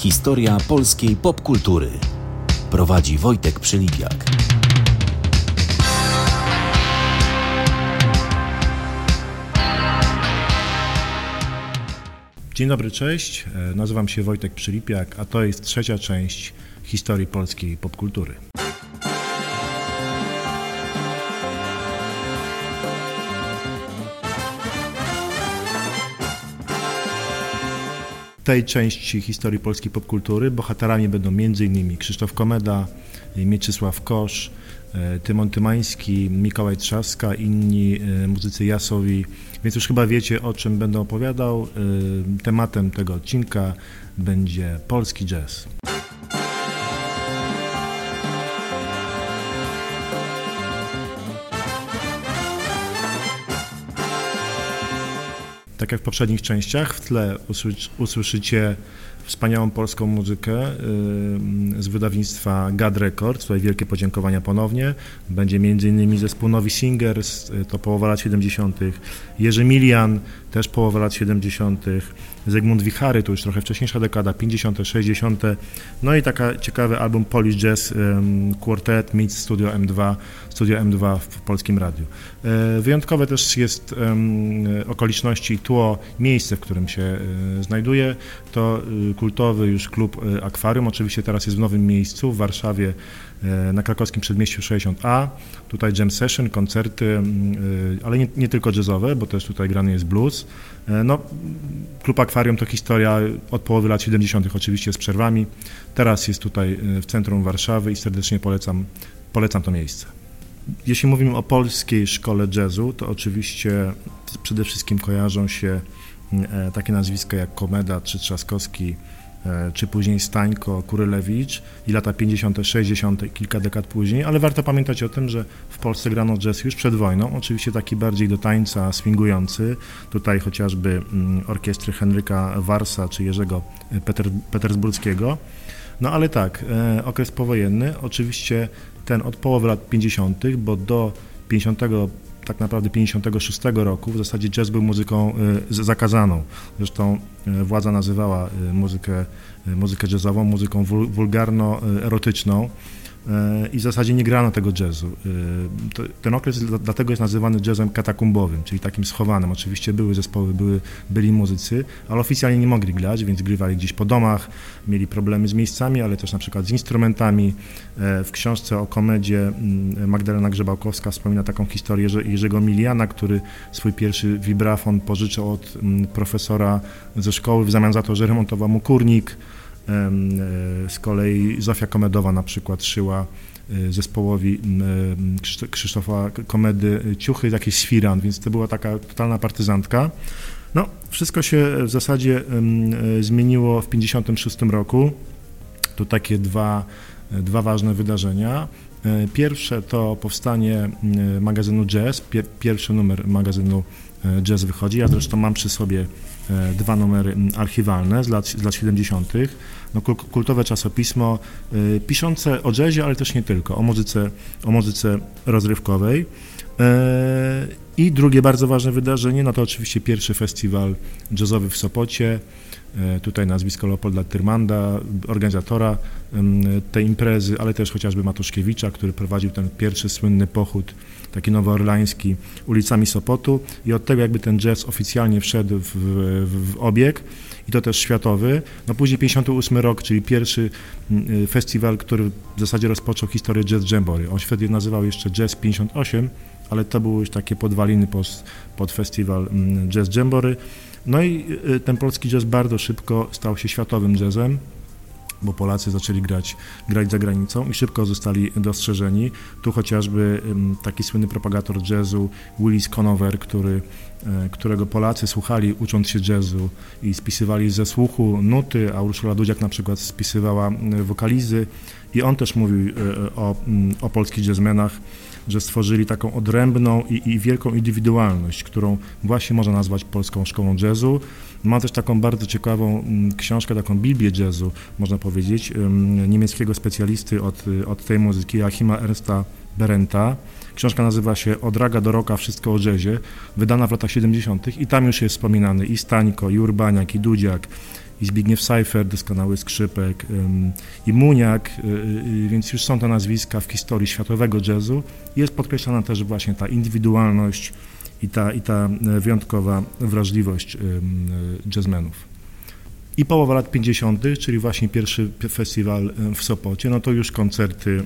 Historia polskiej popkultury. Prowadzi Wojtek Przylipiak. Dzień dobry, cześć. E, Nazywam się Wojtek Przylipiak, a to jest trzecia część historii polskiej popkultury. Tej części historii polskiej popkultury bohaterami będą m.in. Krzysztof Komeda, Mieczysław Kosz, e, Tymon Tymański, Mikołaj Trzaska, inni e, muzycy jasowi, więc już chyba wiecie o czym będę opowiadał. E, Tematem tego odcinka będzie polski jazz. Tak jak w poprzednich częściach, w tle usłys- usłyszycie wspaniałą polską muzykę z wydawnictwa Gad Records. Tutaj wielkie podziękowania ponownie. Będzie m.in. zespół Nowi Singers, y, to połowa lat 70., Jerzy Milian, też połowa lat 70., Zygmunt Wichary, to już trochę wcześniejsza dekada, 50., 60., no i taka ciekawy album Polish Jazz Quartet meets Studio M2, Studio M2 w polskim radiu. E, Wyjątkowe też jest okoliczności tło, miejsce, w którym się e, znajduje. To e, kultowy już klub Akwarium, oczywiście teraz jest w nowym miejscu w Warszawie na krakowskim przedmieściu 60A. Tutaj jam session, koncerty, ale nie, nie tylko jazzowe, bo też tutaj grany jest blues. No, klub Akwarium to historia od połowy lat 70. oczywiście z przerwami. Teraz jest tutaj e, w centrum Warszawy i serdecznie polecam, polecam to miejsce. Jeśli mówimy o polskiej szkole jazzu, to oczywiście przede wszystkim kojarzą się e, takie nazwiska jak Komeda czy Trzaskowski, czy później Stańko, Kurylewicz i lata 50., 60., i kilka dekad później, ale warto pamiętać o tym, że w Polsce grano jazz już przed wojną, oczywiście taki bardziej do tańca swingujący, tutaj chociażby mm, orkiestry Henryka Warsa czy Jerzego Peter, Petersburskiego, no ale tak, e, okres powojenny, oczywiście ten od połowy lat 50., bo do 50 tak naprawdę 56 roku w zasadzie jazz był muzyką y, zakazaną. Zresztą y, władza nazywała y, muzykę, muzykę jazzową muzyką wul, wulgarno-erotyczną y, i w zasadzie nie grano tego jazzu. Y, ten okres dla- dlatego jest nazywany jazzem katakumbowym, czyli takim schowanym. Oczywiście były zespoły, były, byli muzycy, ale oficjalnie nie mogli grać, więc grywali gdzieś po domach, mieli problemy z miejscami, ale też na przykład z instrumentami. W książce o komedzie mm, Magdalena Grzebałkowska wspomina taką historię Jerzego Miliana, który swój pierwszy wibrafon pożyczył od mm, profesora ze szkoły w zamian za to, że remontował mu kurnik. E, Z kolei Zofia Komedowa na przykład szyła e, zespołowi e, Krzyszto- Krzysztofa Komedy ciuchy, jakieś świran, więc to była taka totalna partyzantka. No, wszystko się w zasadzie zmieniło w 1956 roku. Tu takie dwa, dwa ważne wydarzenia. Pierwsze to powstanie magazynu Jazz, Pier, pierwszy numer magazynu Jazz wychodzi. Ja zresztą mam przy sobie dwa numery m, archiwalne z lat, z lat 70. No, kul- kultowe czasopismo e, piszące o jazzie, ale też nie tylko, o muzyce, o muzyce rozrywkowej. E, I drugie bardzo ważne wydarzenie, no to oczywiście pierwszy festiwal jazzowy w Sopocie. E, Tutaj nazwisko Leopolda Tyrmanda, organizatora tej imprezy, ale też chociażby Matuszkiewicza, który prowadził ten pierwszy słynny pochód, taki nowoorlański, ulicami Sopotu i od tego jakby ten jazz oficjalnie wszedł w, w, w obieg i to też światowy. No później 58 rok, czyli pierwszy festiwal, który w zasadzie rozpoczął historię Jazz Jamboree. On się wtedy nazywał jeszcze Jazz 58, ale to były już takie podwaliny pod, pod festiwal mm, Jazz Jamboree. No i y, ten polski jazz bardzo szybko stał się światowym jazzem, bo Polacy zaczęli grać, grać za granicą i szybko zostali dostrzeżeni. Tu chociażby taki słynny propagator jazzu Willis Conover, który, e, którego Polacy słuchali ucząc się jazzu i spisywali ze słuchu nuty, a Urszula Dudziak na przykład spisywała e, wokalizy i on też mówił e, o, mm, o polskich jazzmenach, że stworzyli taką odrębną i, i wielką indywidualność, którą właśnie można nazwać polską szkołą jazzu. Ma też taką bardzo ciekawą mm, książkę, taką Biblię jazzu, można powiedzieć, niemieckiego specjalisty od, y, od tej muzyki, Joachima Ernsta Berenta. Książka nazywa się Od raga do roka wszystko o jazzie, wydana w latach 70. i tam już jest wspominany i Stańko, i Urbaniak, i Dudziak, i Zbigniew Seifert, doskonały skrzypek, i Muniak, więc już są to nazwiska w historii światowego jazzu. Jest podkreślana też właśnie ta indywidualność i ta, i ta wyjątkowa wrażliwość jazzmenów. I połowa lat 50., czyli właśnie pierwszy festiwal w Sopocie, no to już koncerty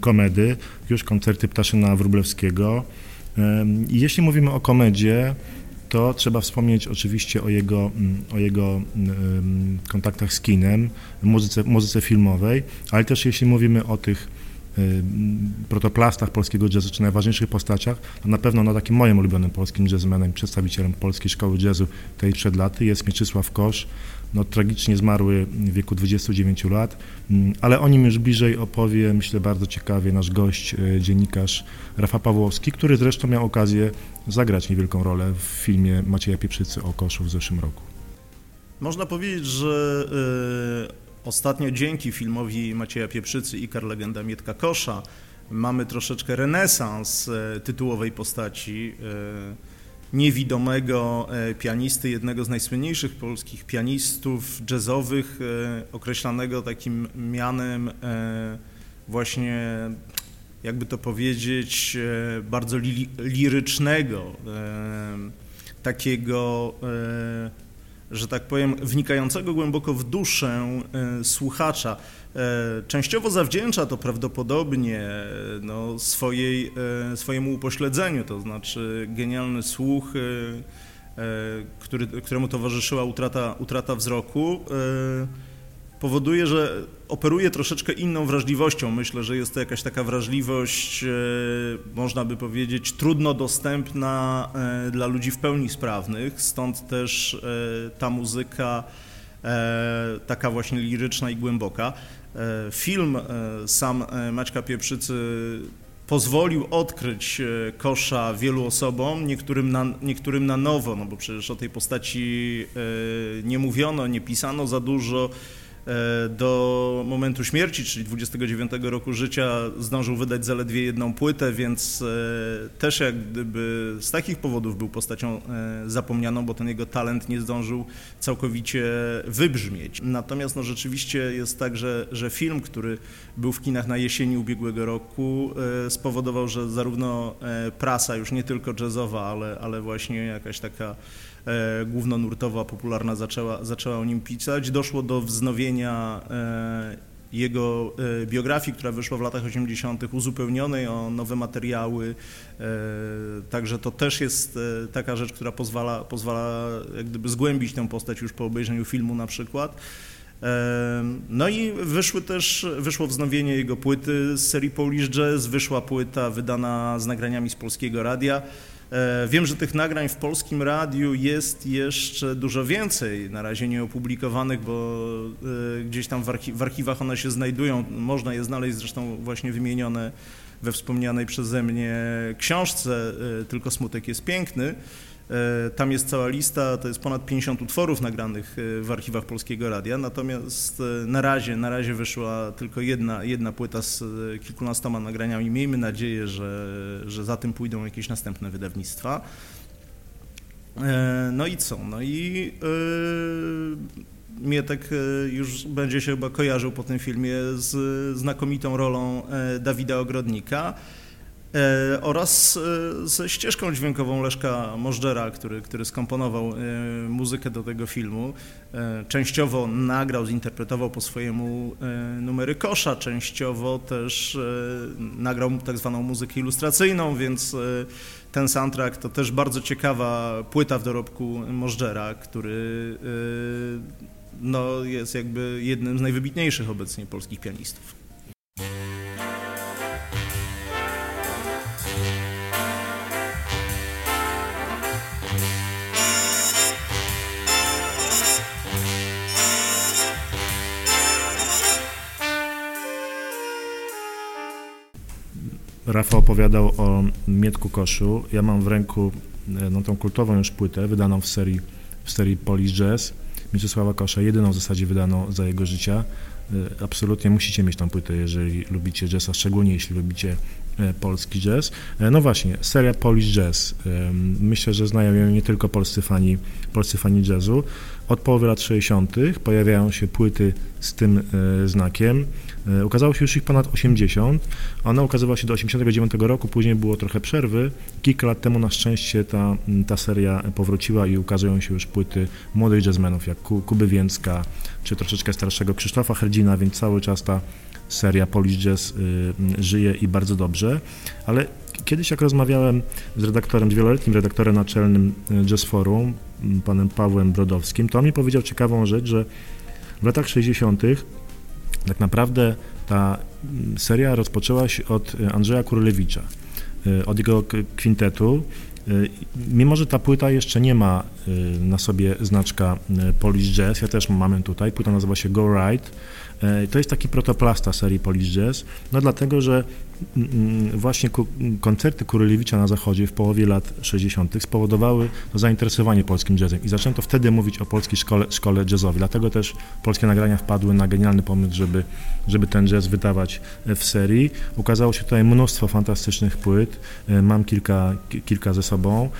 komedy, już koncerty Ptaszyna Wróblewskiego. Jeśli mówimy o komedzie, to trzeba wspomnieć oczywiście o jego, o jego kontaktach z kinem, muzyce, muzyce filmowej, ale też jeśli mówimy o tych protoplastach polskiego jazzu, czy najważniejszych postaciach, to na pewno na takim moim ulubionym polskim jazzmenem, przedstawicielem Polskiej Szkoły Jazzu tej przed laty jest Mieczysław Kosz, no, tragicznie zmarły w wieku 29 lat, mm, ale o nim już bliżej opowie, myślę, bardzo ciekawie nasz gość, e, dziennikarz Rafa Pawłowski, który zresztą miał okazję zagrać niewielką rolę w filmie Macieja Pieprzycy o koszu w zeszłym roku. Można powiedzieć, że y, ostatnio dzięki filmowi Macieja Pieprzycy i Kar Legenda Mietka Kosza mamy troszeczkę renesans y, tytułowej postaci niewidomego e, pianisty, jednego z najsłynniejszych polskich pianistów jazzowych, e, określanego takim mianem e, właśnie, jakby to powiedzieć, bardzo li lirycznego, takiego że tak powiem, wnikającego głęboko w duszę słuchacza. E, częściowo zawdzięcza to prawdopodobnie e, no, swojej, e, swojemu upośledzeniu, to znaczy genialny słuch, który, któremu towarzyszyła utrata, utrata wzroku, powoduje, że operuje troszeczkę inną wrażliwością. Myślę, że jest to jakaś taka wrażliwość, można by powiedzieć, trudno dostępna dla ludzi w pełni sprawnych, stąd też ta muzyka taka właśnie liryczna i głęboka. E, film e, sam e, Maćka Pieprzycy pozwolił odkryć kosza wielu osobom, niektórym na, niektórym na nowo, no bo przecież o tej postaci nie mówiono, nie pisano za dużo, E, do momentu śmierci, czyli 29 roku życia, zdążył wydać zaledwie jedną płytę, więc e, też jak gdyby z takich powodów był postacią e, zapomnianą, bo ten jego talent nie zdążył całkowicie wybrzmieć. Natomiast no, rzeczywiście jest tak, że, że film, który był w kinach na jesieni ubiegłego roku, spowodował, że zarówno prasa, już nie tylko jazzowa, ale, ale właśnie jakaś taka e, głównonurtowa, popularna zaczęła, zaczęła o nim pisać. Doszło do wznowienia e, jego e, biografii, która wyszła w latach 80., uzupełnionej o nowe materiały. E, także to też jest e, taka rzecz, która pozwala, pozwala jak gdyby zgłębić tę postać już po obejrzeniu filmu na przykład. No i wyszły też, wyszło wznowienie jego płyty z serii Polish Jazz, wyszła płyta wydana z nagraniami z polskiego radia. E, wiem, że tych nagrań w polskim radiu jest jeszcze dużo więcej, na razie nieopublikowanych, bo e, gdzieś tam w, archi w archiwach one się znajdują, można je znaleźć, zresztą właśnie wymienione we wspomnianej przeze mnie książce, e, tylko smutek jest piękny. E, tam jest cała lista, to jest ponad 50 utworów nagranych e, w archiwach Polskiego Radia, natomiast e, na razie, na razie wyszła tylko jedna, jedna płyta z kilkunastoma nagraniami. Miejmy nadzieję, że, że za tym pójdą jakieś następne wydawnictwa. No i co? No i yy, Mietek już będzie się chyba kojarzył po tym filmie z znakomitą rolą Dawida Ogrodnika. E, oraz e, ze ścieżką dźwiękową Leszka Możdżera, który, który skomponował e, muzykę do tego filmu. Częściowo nagrał, zinterpretował po swojemu numery kosza, częściowo też nagrał tak zwaną muzykę ilustracyjną, więc ten soundtrack to też bardzo ciekawa płyta w dorobku Możdżera, który no, jest jakby jednym z najwybitniejszych obecnie polskich pianistów. Rafał opowiadał o Mietku Koszu. Ja mam w ręku e, no, tą kultową już płytę, wydaną w serii, w serii Polish Jazz Mieczysława Kosza, jedyną w zasadzie wydaną za jego życia. absolutnie musicie mieć tą płytę, jeżeli lubicie jazza, szczególnie jeśli lubicie polski jazz. No właśnie, seria Polish Jazz. Myślę, że znają ją nie tylko polscy fani, polscy fani jazzu. Od połowy lat 60. pojawiają się płyty z tym e, znakiem. E, ukazało się już ich ponad 80. Ona ukazywała się do 89 roku, później było trochę przerwy. Kilka lat temu na szczęście ta, ta seria powróciła i ukazują się już płyty młodych jazzmenów, jak Kuby Więcka, czy troszeczkę starszego Krzysztofa Herdzina, więc cały czas ta seria Polish Jazz y, żyje i bardzo dobrze, ale kiedyś jak rozmawiałem z redaktorem, z wieloletnim redaktorem naczelnym y, Jazz Forum, panem Pawłem Brodowskim, to on mi powiedział ciekawą rzecz, że w latach 60. tak naprawdę ta seria rozpoczęła się od y, Andrzeja Kurylewicza, od jego kwintetu. Mimo, że ta płyta jeszcze nie ma na sobie znaczka Polish Jazz, ja też mamy tutaj, płyta nazywa się Go Right, E, to jest taki protoplasta serii Polish Jazz, no dlatego, że mm, mm, właśnie koncerty Kurylewicza na zachodzie w połowie lat 60. spowodowały zainteresowanie polskim jazzem i zaczęto wtedy mówić o polskiej szkole, szkole jazzowej. Dlatego też polskie nagrania wpadły na genialny pomysł, żeby, żeby ten jazz wydawać w serii. Ukazało się tutaj mnóstwo fantastycznych płyt, e, mam kilka, kilka ze sobą.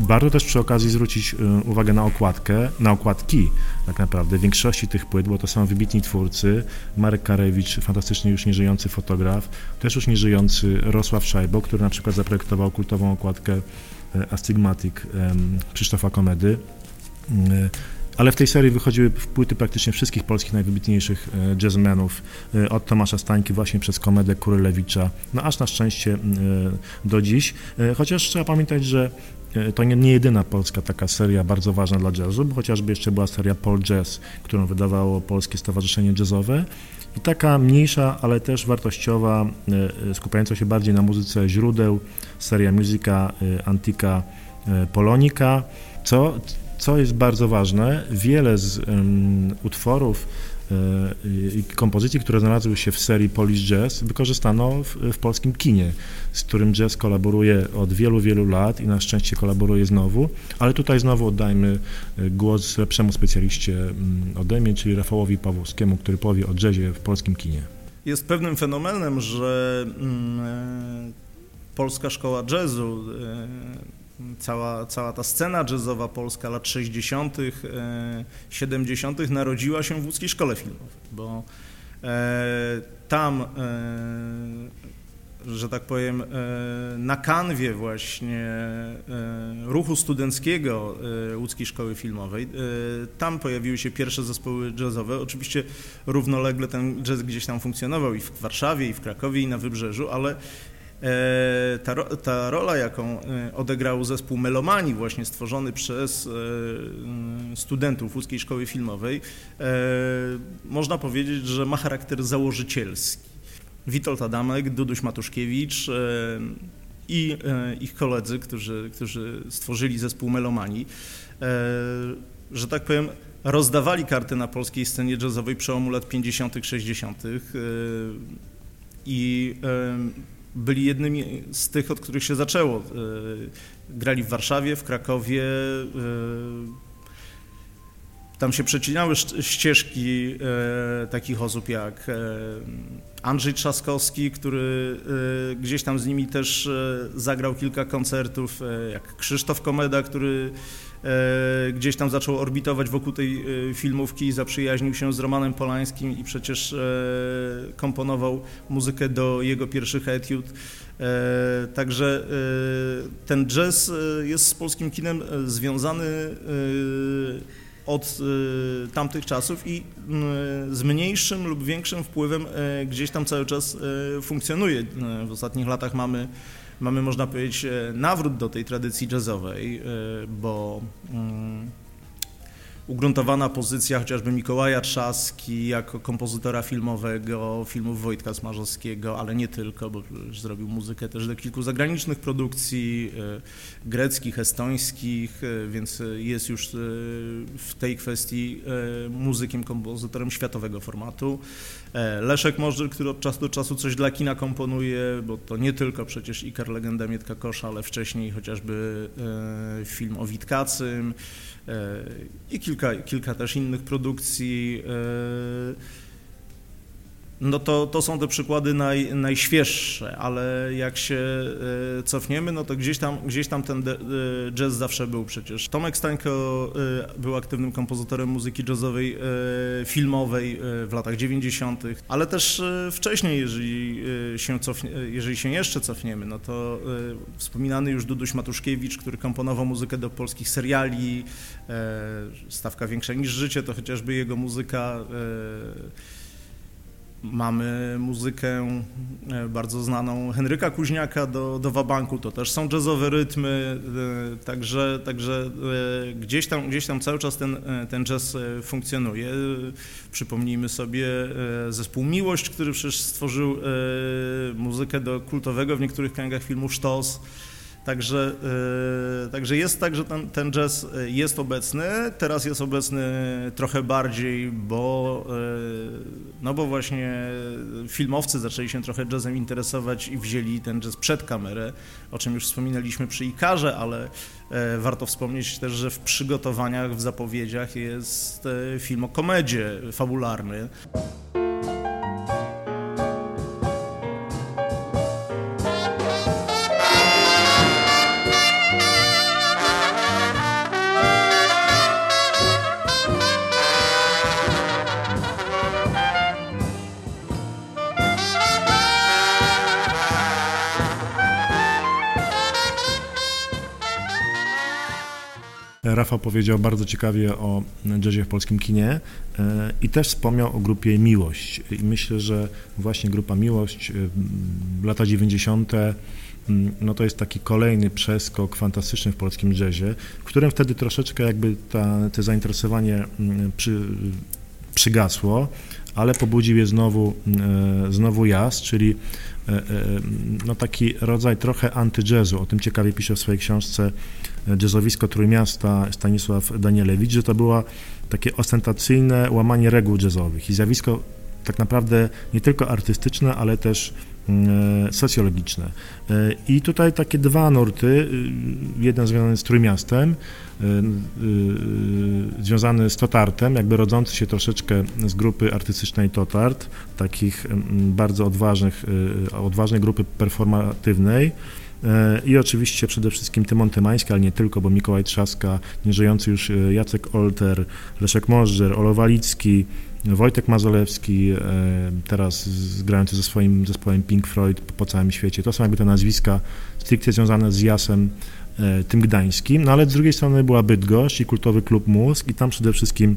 Warto też przy okazji zwrócić y, uwagę na okładkę, na okładki tak naprawdę większości tych płyt, bo to są wybitni twórcy. Marek Karewicz, fantastyczny już nieżyjący fotograf, też już nieżyjący Rosław Szajbo, który na przykład zaprojektował kultową okładkę y, Astigmatic Krzysztofa Komedy. Y, ale w tej serii wychodziły płyty praktycznie wszystkich polskich najwybitniejszych jazzmenów, od Tomasza Stańki właśnie przez Komedę Kurylewicza, no aż na szczęście do dziś. Chociaż trzeba pamiętać, że to nie, nie, jedyna polska taka seria bardzo ważna dla jazzu, bo chociażby jeszcze była seria Paul Jazz, którą wydawało Polskie Stowarzyszenie Jazzowe. I taka mniejsza, ale też wartościowa, e, skupiająca się bardziej na muzyce źródeł, seria Musica e, Antica Polonica, co, co jest bardzo ważne, wiele z um, utworów E, kompozycji, które znalazły się w serii Polish Jazz, wykorzystano w, w, polskim kinie, z którym jazz kolaboruje od wielu, wielu lat i na szczęście kolaboruje znowu, ale tutaj znowu oddajmy e, głos lepszemu specjaliście mm, ode mnie, czyli Rafałowi Pawłowskiemu, który powie o jazzie w polskim kinie. Jest pewnym fenomenem, że mm, e, polska szkoła jazzu cała, cała ta scena jazzowa polska lat 60., 70. E, narodziła się w łódzkiej szkole filmowej, bo e, tam, e, że tak powiem, na kanwie właśnie ruchu studenckiego łódzkiej szkoły filmowej, tam pojawiły się pierwsze zespoły jazzowe. Oczywiście równolegle ten jazz gdzieś tam funkcjonował i w Warszawie, i w Krakowie, i na Wybrzeżu, ale ta, ta, rola, jaką e, odegrał zespół Melomanii, właśnie stworzony przez e, studentów Łódzkiej Szkoły Filmowej, można powiedzieć, że ma charakter założycielski. Witold Adamek, Duduś Matuszkiewicz i ich koledzy, którzy, którzy stworzyli zespół Melomanii, że tak powiem, rozdawali karty na polskiej scenie jazzowej przełomu lat 50., 60. i byli jednymi z tych, od których się zaczęło. E, grali w Warszawie, w Krakowie. E, tam się przecinały ścieżki e, takich osób jak Andrzej Trzaskowski, który gdzieś tam z nimi też zagrał kilka koncertów, jak Krzysztof Komeda, który gdzieś tam zaczął orbitować wokół tej e, filmówki, zaprzyjaźnił się z Romanem Polańskim i przecież e, komponował muzykę do jego pierwszych etiud. Także ten jazz jest z polskim kinem związany od tamtych czasów i z mniejszym lub większym wpływem gdzieś tam cały czas funkcjonuje. W ostatnich latach mamy mamy, można powiedzieć, e, nawrót do tej tradycji jazzowej, e, bo mm, ugruntowana pozycja chociażby Mikołaja Trzaski jako kompozytora filmowego, filmów Wojtka Smarzowskiego, ale nie tylko, bo zrobił muzykę też do kilku zagranicznych produkcji, e, greckich, estońskich, więc jest już w tej kwestii muzykiem, kompozytorem światowego formatu. E, Leszek Możdżer, który od czasu do czasu coś dla kina komponuje, bo to nie tylko przecież Ikar Legenda Mietka Kosza, ale wcześniej chociażby e, film o Witkacym e, i kilka kilka, też innych produkcji. No to, to są te przykłady naj, najświeższe, ale jak się e, cofniemy, no to gdzieś tam, gdzieś tam ten e, jazz zawsze był przecież. Tomek Stańko e, był aktywnym kompozytorem muzyki jazzowej, filmowej w latach 90., ale też wcześniej, jeżeli się, cofnie, jeżeli się jeszcze cofniemy, no to wspominany już Duduś Matuszkiewicz, który komponował muzykę do polskich seriali, Stawka Większa niż Życie, to chociażby jego muzyka Mamy muzykę e, bardzo znaną Henryka Kuźniaka do, do Wabanku, to też są jazzowe rytmy, e, także, także e, gdzieś, tam, gdzieś tam cały czas ten, ten jazz funkcjonuje. Przypomnijmy sobie zespół Miłość, który przecież stworzył muzykę do kultowego w niektórych kręgach filmu Sztos. Także, yy, także jest tak, że ten, ten jazz e, jest obecny, teraz jest obecny trochę bardziej, bo, yy, no bo właśnie filmowcy zaczęli się trochę jazzem interesować i wzięli ten jazz przed kamerę, o czym już wspominaliśmy przy Ikarze, ale warto wspomnieć też, że w przygotowaniach, w zapowiedziach jest film o komedzie fabularny. Rafał powiedział bardzo ciekawie o jazzie w polskim kinie e, i też wspomniał o grupie Miłość. I myślę, że właśnie grupa Miłość, e, lata 90., mm, no to jest taki kolejny przeskok fantastyczny w polskim jazzie, w którym wtedy troszeczkę jakby ta, te zainteresowanie mm, przy, przygasło, ale pobudził je znowu, e, znowu jazz, czyli no taki rodzaj trochę anty-jazzu. O tym ciekawie pisze w swojej książce jazzowisko Trójmiasta Stanisław Danielewicz, że to było takie ostentacyjne łamanie reguł jazzowych i zjawisko tak naprawdę nie tylko artystyczne, ale też mm, socjologiczne. E, I tutaj takie dwa nurty, y, jeden związany z Trójmiastem, y, y, związany z Totartem, jakby rodzący się troszeczkę z grupy artystycznej Totart, takich bardzo odważnych, odważnej grupy performatywnej, E, i oczywiście przede wszystkim Tymon Tymański, ale nie tylko, bo Mikołaj Trzaska, nieżyjący już e, Jacek Olter, Leszek Możdżer, Olowalicki, Wojtek Mazolewski, e, teraz grający ze swoim zespołem Pink Floyd po całym świecie. To są jakby te nazwiska stricte związane z jasem tym gdańskim, no ale z drugiej strony była Bydgoszcz i kultowy klub Mózg i tam przede wszystkim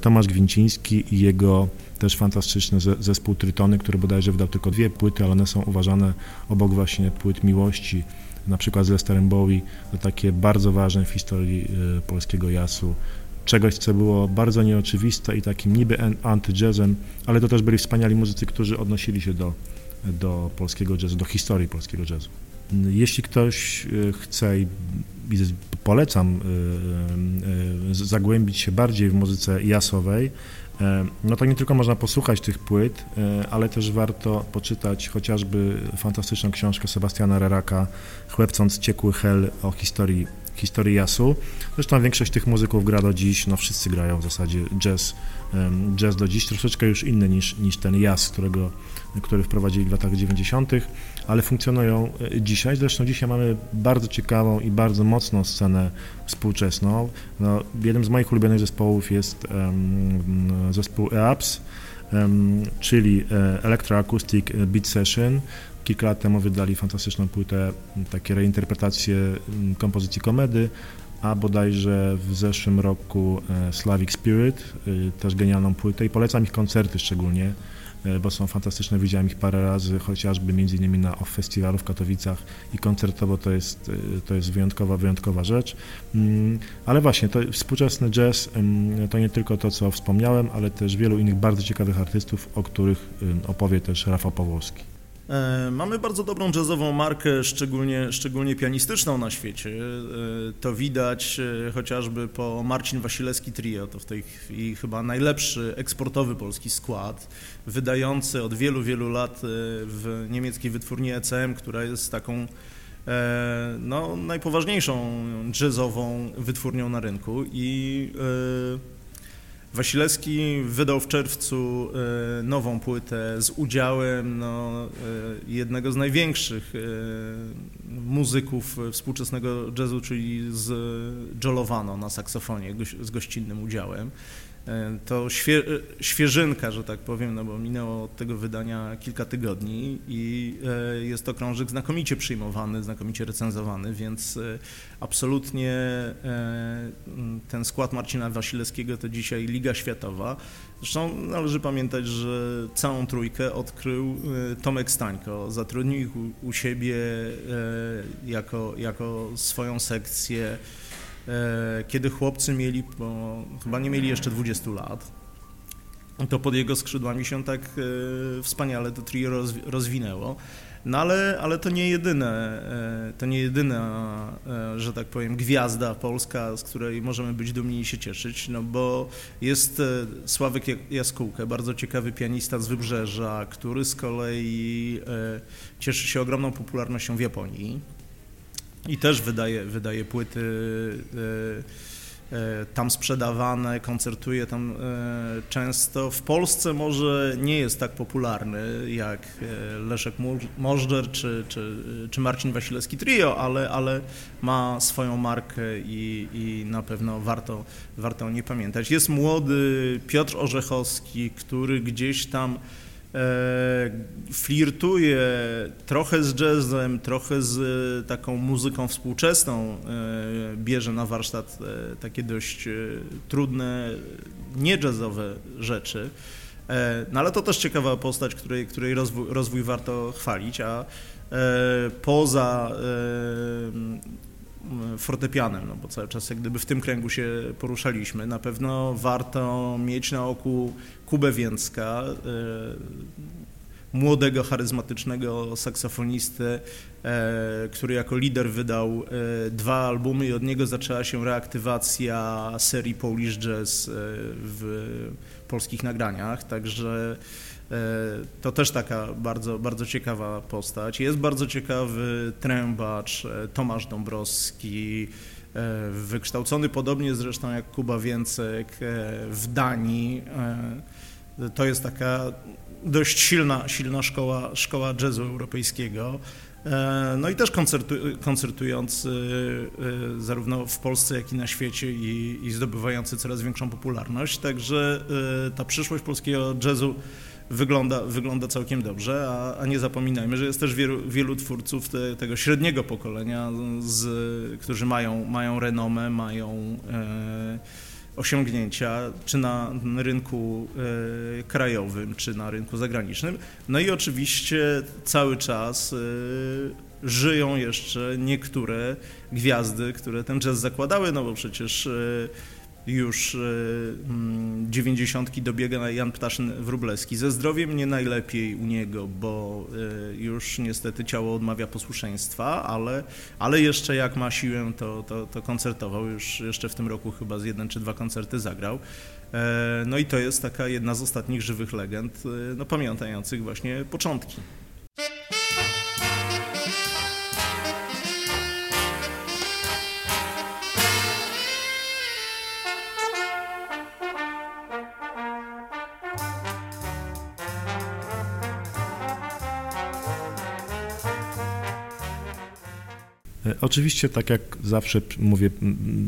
Tomasz Gwinciński i jego też fantastyczny zespół Trytony, który bodajże wydał tylko dwie płyty, ale one są uważane obok właśnie płyt miłości, na przykład z Lesterem Bowie, to takie bardzo ważne w historii polskiego jasu. Czegoś, co było bardzo nieoczywiste i takim niby anty-jazzem, ale to też byli wspaniali muzycy, którzy odnosili się do, do polskiego jazzu, do historii polskiego jazzu. Jeśli ktoś y, chce i polecam y, zagłębić się bardziej w muzyce jasowej, E, no to nie tylko można posłuchać tych płyt, e, ale też warto poczytać chociażby fantastyczną książkę Sebastiana Reraka Chłepcąc ciekły hel o historii, historii jasu. Zresztą większość tych muzyków gra do dziś, no wszyscy grają w zasadzie jazz, jazz do dziś, troszeczkę już inny niż, niż ten jazz, którego, który wprowadzili w latach 90., ale funkcjonują e, dzisiaj. Zresztą dzisiaj mamy bardzo ciekawą i bardzo mocną scenę współczesną. No, jednym z moich ulubionych zespołów jest um, zespół EAPS, czyli e, Electroacoustic Beat Session. Kilka lat temu wydali fantastyczną płytę, takie reinterpretacje kompozycji komedy, a bodajże w zeszłym roku e, Slavic Spirit, też genialną płytę i polecam ich koncerty szczególnie. E, bo są fantastyczne, widziałem ich parę razy, chociażby między innymi na OFF Festiwalu w Katowicach i koncertowo to jest, e, to jest wyjątkowa, wyjątkowa rzecz. Mm, ale właśnie, to współczesny jazz to nie tylko to, co wspomniałem, ale też wielu innych bardzo ciekawych artystów, o których opowie też Rafał Pawłowski. E, mamy bardzo dobrą jazzową markę, szczególnie, szczególnie pianistyczną na świecie. E, to widać e, chociażby po Marcin Wasilewski Trio, to w tej chwili chyba najlepszy eksportowy polski skład, wydający od wielu, wielu lat w niemieckiej wytwórni ECM, która jest taką no, najpoważniejszą jazzową wytwórnią na rynku i Wasilewski wydał w czerwcu nową płytę z udziałem no, jednego z największych muzyków współczesnego jazzu, czyli z Jolovano na saksofonie z gościnnym udziałem. E, to świe, e, świeżynka, że tak powiem, no bo minęło od tego wydania kilka tygodni i e, jest to krążek znakomicie przyjmowany, znakomicie recenzowany, więc absolutnie ten skład Marcina Wasilewskiego to dzisiaj Liga Światowa. Zresztą należy pamiętać, że całą trójkę odkrył Tomek Stańko, zatrudnił ich u, u siebie jako, jako swoją sekcję kiedy chłopcy mieli, bo chyba nie mieli jeszcze 20 lat, to pod jego skrzydłami się tak e, wspaniale to trio rozwinęło. No ale, ale to nie jedyne, e, to nie jedyna, że tak powiem, gwiazda polska, z której możemy być dumni i się cieszyć, no bo jest Sławek Jaskółkę, bardzo ciekawy pianista z Wybrzeża, który z kolei cieszy się ogromną popularnością w Japonii. I też wydaje, wydaje płyty e, e, tam sprzedawane, koncertuje tam e, często. W Polsce może nie jest tak popularny jak Leszek Możdżer czy, czy, czy Marcin Wasilewski Trio, ale, ale ma swoją markę i, i na pewno warto, warto o niej pamiętać. Jest młody Piotr Orzechowski, który gdzieś tam flirtuje trochę z jazzem, trochę z e, taką muzyką współczesną, e, bierze na warsztat takie dość trudne, nie jazzowe rzeczy. No ale to też ciekawa postać, której, której rozwój, rozwój warto chwalić, a poza fortepianem, no bo cały czas jak gdyby w tym kręgu się poruszaliśmy. Na pewno warto mieć na oku Kubę Więcka, e, młodego, charyzmatycznego saksofonistę, e, który jako lider wydał e, dwa albumy i od niego zaczęła się reaktywacja serii Polish Jazz w polskich nagraniach, także to też taka bardzo, bardzo ciekawa postać. Jest bardzo ciekawy trębacz Tomasz Dąbrowski, wykształcony podobnie zresztą jak Kuba Więcek w Danii. To jest taka dość silna, silna szkoła, szkoła jazzu europejskiego. E, no i też koncertu, koncertujący e, zarówno w Polsce, jak i na świecie i, i zdobywający coraz większą popularność. Także e, ta przyszłość polskiego jazzu wygląda, wygląda całkiem dobrze, a, a nie zapominajmy, że jest też wielu, wielu twórców te, tego średniego pokolenia, z, którzy mają, mają renomę, mają e, osiągnięcia, czy na rynku e, krajowym, czy na rynku zagranicznym. No i oczywiście cały czas e, żyją jeszcze niektóre gwiazdy, które ten jazz zakładały, no bo przecież e, już e, mm, dziewięćdziesiątki dobiega Jan Ptaszyn-Wróblewski. Ze zdrowiem nie najlepiej u niego, bo e, już niestety ciało odmawia posłuszeństwa, ale, ale jeszcze jak ma siłę, to, to, to koncertował. Już jeszcze w tym roku chyba z jeden czy dwa koncerty zagrał. E, no i to jest taka jedna z ostatnich żywych legend, no, pamiętających właśnie początki. Oczywiście, tak jak zawsze mówię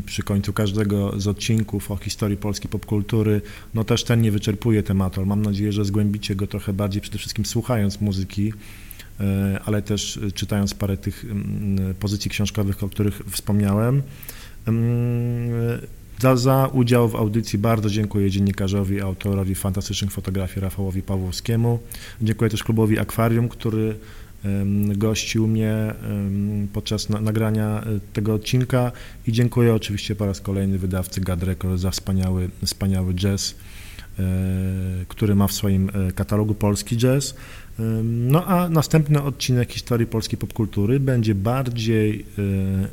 przy końcu każdego z odcinków o historii polskiej popkultury, no też ten nie wyczerpuje tematu. Mam nadzieję, że zgłębicie go trochę bardziej, przede wszystkim słuchając muzyki, e, ale też czytając parę tych pozycji książkowych, o których wspomniałem. Za, za udział w audycji bardzo dziękuję dziennikarzowi, autorowi fantastycznych fotografii Rafałowi Pawłowskiemu. Dziękuję też klubowi Akwarium, który gościł mnie podczas nagrania e, tego odcinka i dziękuję oczywiście po raz kolejny wydawcy Gad Record za wspaniały, wspaniały jazz, e, który ma w swoim e, katalogu polski jazz. No a następny odcinek historii polskiej popkultury będzie bardziej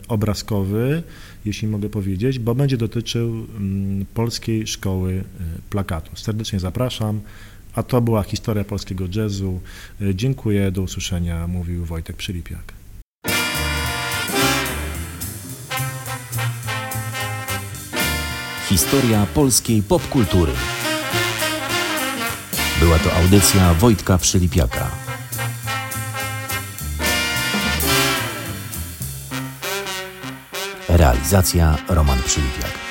obrazkowy, jeśli mogę powiedzieć, bo będzie dotyczył polskiej szkoły plakatu. Serdecznie zapraszam. A to była historia polskiego jazzu. Dziękuję, do usłyszenia, mówił Wojtek Przylipiak. Historia polskiej popkultury. Była to audycja Wojtka Przylipiaka. Realizacja Roman Przylipiak.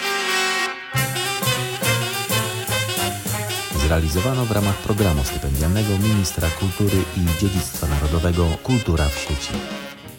Zrealizowano w ramach programu stypendialnego Ministra Kultury i Dziedzictwa Narodowego Kultura w sieci.